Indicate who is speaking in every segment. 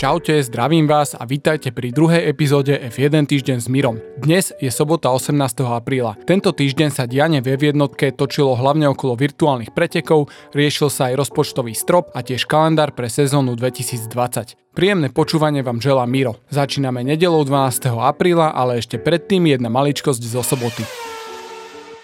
Speaker 1: Čaute, zdravím vás a vítajte pri druhej epizóde F1 týždeň s Mirom. Dnes je sobota 18. apríla. Tento týždeň sa dianie v jednotke točilo hlavne okolo virtuálnych pretekov, riešil sa aj rozpočtový strop a tiež kalendár pre sezónu 2020. Príjemné počúvanie vám želá Miro. Začíname nedelou 12. apríla, ale ešte predtým jedna maličkosť zo soboty.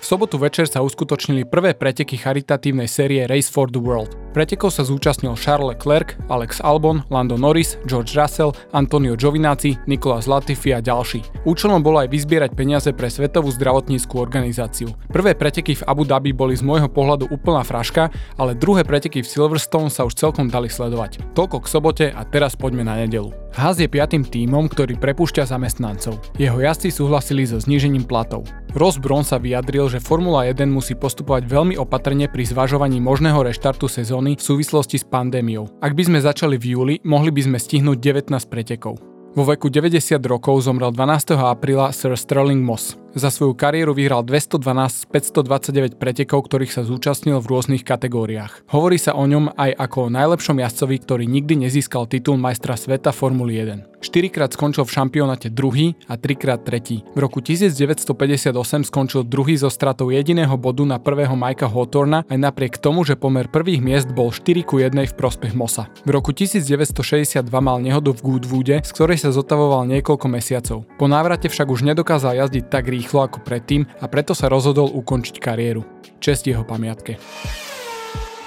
Speaker 1: Sobotu večer sa uskutočnili prvé preteky charitatívnej série Race for the World. Pretekov sa zúčastnil Charles Leclerc, Alex Albon, Lando Norris, George Russell, Antonio Giovinazzi, Nicolas Latifi a ďalší. Účelom bolo aj vyzbierať peniaze pre Svetovú zdravotníckú organizáciu. Prvé preteky v Abu Dhabi boli z môjho pohľadu úplná fraška, ale druhé preteky v Silverstone sa už celkom dali sledovať. Toľko k sobote a teraz poďme na nedelu. Haas je piatým tímom, ktorý prepúšťa zamestnancov. Jeho jazdci súhlasili so znížením platov. Ross Brown sa vyjadril, že Formula 1 musí postupovať veľmi opatrne pri zvažovaní možného reštartu sezóny sezóny v súvislosti s pandémiou. Ak by sme začali v júli, mohli by sme stihnúť 19 pretekov. Vo veku 90 rokov zomrel 12. apríla Sir Sterling Moss. Za svoju kariéru vyhral 212 z 529 pretekov, ktorých sa zúčastnil v rôznych kategóriách. Hovorí sa o ňom aj ako o najlepšom jazdcovi, ktorý nikdy nezískal titul majstra sveta Formuly 1. 4 krát skončil v šampionáte druhý a 3 krát tretí. V roku 1958 skončil druhý zo stratou jediného bodu na prvého Mikea Hawthorna aj napriek tomu, že pomer prvých miest bol 4 ku 1 v prospech Mosa. V roku 1962 mal nehodu v Goodwoode, z ktorej sa zotavoval niekoľko mesiacov. Po návrate však už nedokázal jazdiť tak rýchlo rýchlo ako predtým a preto sa rozhodol ukončiť kariéru. Čest jeho pamiatke.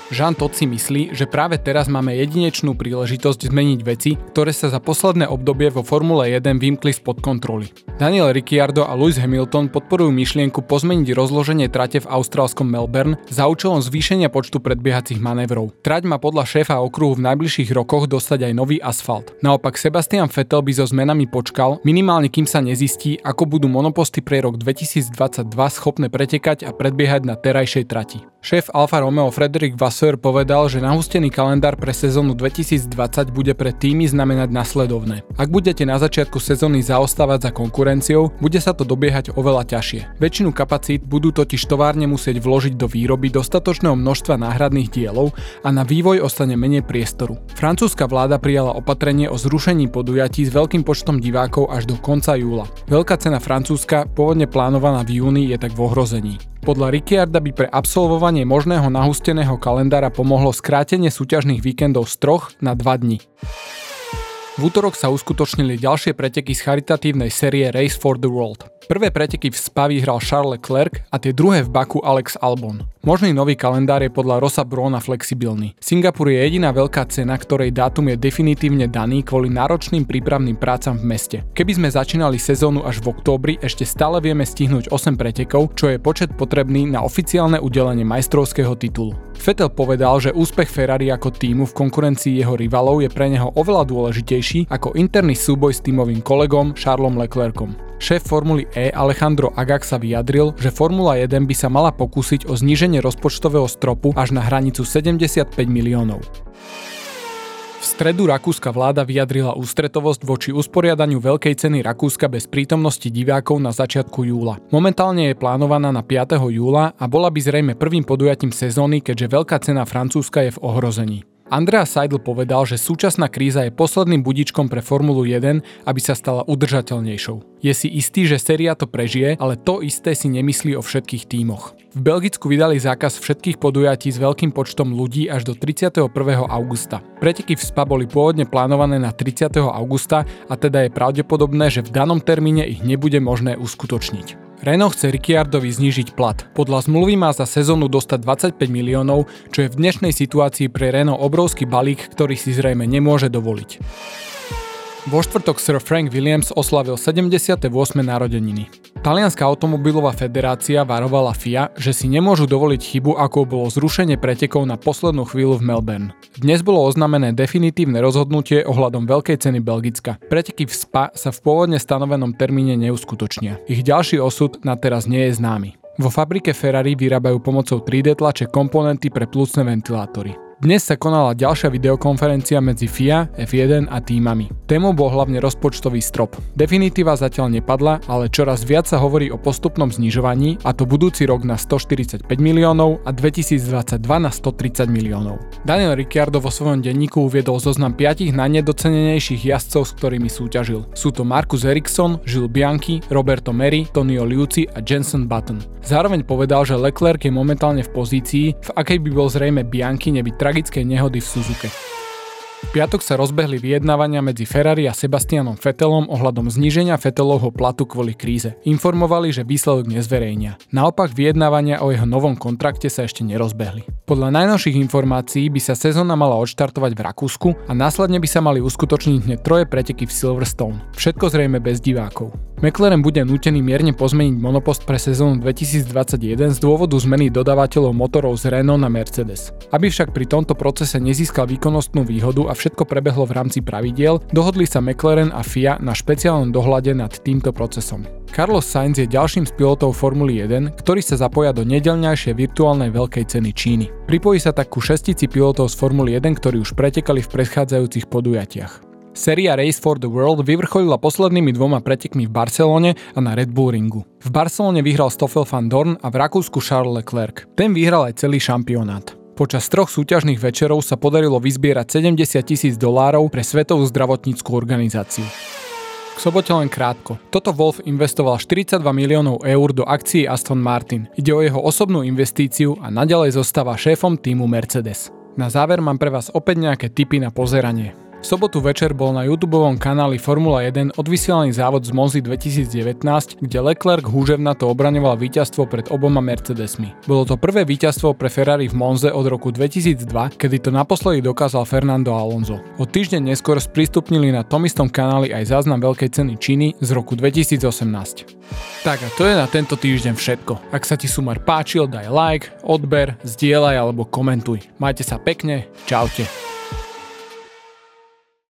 Speaker 1: Jean Todt si myslí, že práve teraz máme jedinečnú príležitosť zmeniť veci, ktoré sa za posledné obdobie vo Formule 1 vymkli spod kontroly. Daniel Ricciardo a Lewis Hamilton podporujú myšlienku pozmeniť rozloženie trate v austrálskom Melbourne za účelom zvýšenia počtu predbiehacích manévrov. Trať má podľa šéfa okruhu v najbližších rokoch dostať aj nový asfalt. Naopak Sebastian Vettel by so zmenami počkal, minimálne kým sa nezistí, ako budú monoposty pre rok 2022 schopné pretekať a predbiehať na terajšej trati. Šéf Alfa Romeo Frederick Vasseur povedal, že nahustený kalendár pre sezónu 2020 bude pre týmy znamenať nasledovné. Ak budete na začiatku sezóny zaostávať za konkurenciou, bude sa to dobiehať oveľa ťažšie. Väčšinu kapacít budú totiž továrne musieť vložiť do výroby dostatočného množstva náhradných dielov a na vývoj ostane menej priestoru. Francúzska vláda prijala opatrenie o zrušení podujatí s veľkým počtom divákov až do konca júla. Veľká cena Francúzska, pôvodne plánovaná v júni, je tak v ohrození. Podľa Ricciarda by pre absolvovanie možného nahusteného kalendára pomohlo skrátenie súťažných víkendov z troch na 2 dni. V útorok sa uskutočnili ďalšie preteky z charitatívnej série Race for the World. Prvé preteky v Spa vyhral Charles Leclerc a tie druhé v Baku Alex Albon. Možný nový kalendár je podľa Rosa Brona flexibilný. Singapur je jediná veľká cena, ktorej dátum je definitívne daný kvôli náročným prípravným prácam v meste. Keby sme začínali sezónu až v októbri, ešte stále vieme stihnúť 8 pretekov, čo je počet potrebný na oficiálne udelenie majstrovského titulu. Vettel povedal, že úspech Ferrari ako týmu v konkurencii jeho rivalov je pre neho oveľa dôležitejší ako interný súboj s týmovým kolegom Charlesom Leclercom. Šéf Formuly E Alejandro Agag sa vyjadril, že Formula 1 by sa mala pokúsiť o zníženie rozpočtového stropu až na hranicu 75 miliónov. V stredu rakúska vláda vyjadrila ústretovosť voči usporiadaniu Veľkej ceny Rakúska bez prítomnosti divákov na začiatku júla. Momentálne je plánovaná na 5. júla a bola by zrejme prvým podujatím sezóny, keďže Veľká cena Francúzska je v ohrození. Andrea Seidel povedal, že súčasná kríza je posledným budičkom pre Formulu 1, aby sa stala udržateľnejšou. Je si istý, že séria to prežije, ale to isté si nemyslí o všetkých tímoch. V Belgicku vydali zákaz všetkých podujatí s veľkým počtom ľudí až do 31. augusta. Preteky v SPA boli pôvodne plánované na 30. augusta a teda je pravdepodobné, že v danom termíne ich nebude možné uskutočniť. Renault chce Ricciardovi znížiť plat. Podľa zmluvy má za sezónu dostať 25 miliónov, čo je v dnešnej situácii pre Renault obrovský balík, ktorý si zrejme nemôže dovoliť. Vo štvrtok Sir Frank Williams oslavil 78. narodeniny. Talianská automobilová federácia varovala FIA, že si nemôžu dovoliť chybu, ako bolo zrušenie pretekov na poslednú chvíľu v Melbourne. Dnes bolo oznamené definitívne rozhodnutie ohľadom veľkej ceny Belgicka. Preteky v SPA sa v pôvodne stanovenom termíne neuskutočnia. Ich ďalší osud na teraz nie je známy. Vo fabrike Ferrari vyrábajú pomocou 3D tlače komponenty pre plúcne ventilátory. Dnes sa konala ďalšia videokonferencia medzi FIA, F1 a týmami. Témou bol hlavne rozpočtový strop. Definitíva zatiaľ nepadla, ale čoraz viac sa hovorí o postupnom znižovaní, a to budúci rok na 145 miliónov a 2022 na 130 miliónov. Daniel Ricciardo vo svojom denníku uviedol zoznam 5 najnedocenenejších jazdcov, s ktorými súťažil. Sú to Marcus Ericsson, Jules Bianchi, Roberto Meri, Tonio Liuci a Jensen Button. Zároveň povedal, že Leclerc je momentálne v pozícii, v akej by bol zrejme Bianchi nebyť tragickej nehody v Suzuke. V piatok sa rozbehli vyjednávania medzi Ferrari a Sebastianom Fetelom ohľadom zníženia Fetelovho platu kvôli kríze. Informovali, že výsledok nezverejnia. Naopak vyjednávania o jeho novom kontrakte sa ešte nerozbehli. Podľa najnovších informácií by sa sezóna mala odštartovať v Rakúsku a následne by sa mali uskutočniť hneď troje preteky v Silverstone. Všetko zrejme bez divákov. McLaren bude nútený mierne pozmeniť monopost pre sezónu 2021 z dôvodu zmeny dodávateľov motorov z Renault na Mercedes. Aby však pri tomto procese nezískal výkonnostnú výhodu a všetko prebehlo v rámci pravidiel, dohodli sa McLaren a FIA na špeciálnom dohľade nad týmto procesom. Carlos Sainz je ďalším z pilotov Formuly 1, ktorí sa zapoja do nedelňajšej virtuálnej veľkej ceny Číny. Pripojí sa tak ku šestici pilotov z Formuly 1, ktorí už pretekali v predchádzajúcich podujatiach. Séria Race for the World vyvrcholila poslednými dvoma pretekmi v Barcelone a na Red Bull ringu. V Barcelone vyhral Stoffel van Dorn a v Rakúsku Charles Leclerc. Ten vyhral aj celý šampionát. Počas troch súťažných večerov sa podarilo vyzbierať 70 tisíc dolárov pre Svetovú zdravotníckú organizáciu. K sobote len krátko. Toto Wolf investoval 42 miliónov eur do akcií Aston Martin. Ide o jeho osobnú investíciu a naďalej zostáva šéfom týmu Mercedes. Na záver mám pre vás opäť nejaké tipy na pozeranie. V sobotu večer bol na YouTube kanáli Formula 1 odvysielaný závod z Monzy 2019, kde Leclerc húževnato obraňoval víťazstvo pred oboma Mercedesmi. Bolo to prvé víťazstvo pre Ferrari v Monze od roku 2002, kedy to naposledy dokázal Fernando Alonso. O týždeň neskôr sprístupnili na tom istom kanáli aj záznam Veľkej ceny Číny z roku 2018. Tak a to je na tento týždeň všetko. Ak sa ti sumar páčil, daj like, odber, zdieľaj alebo komentuj. Majte sa pekne, čaute.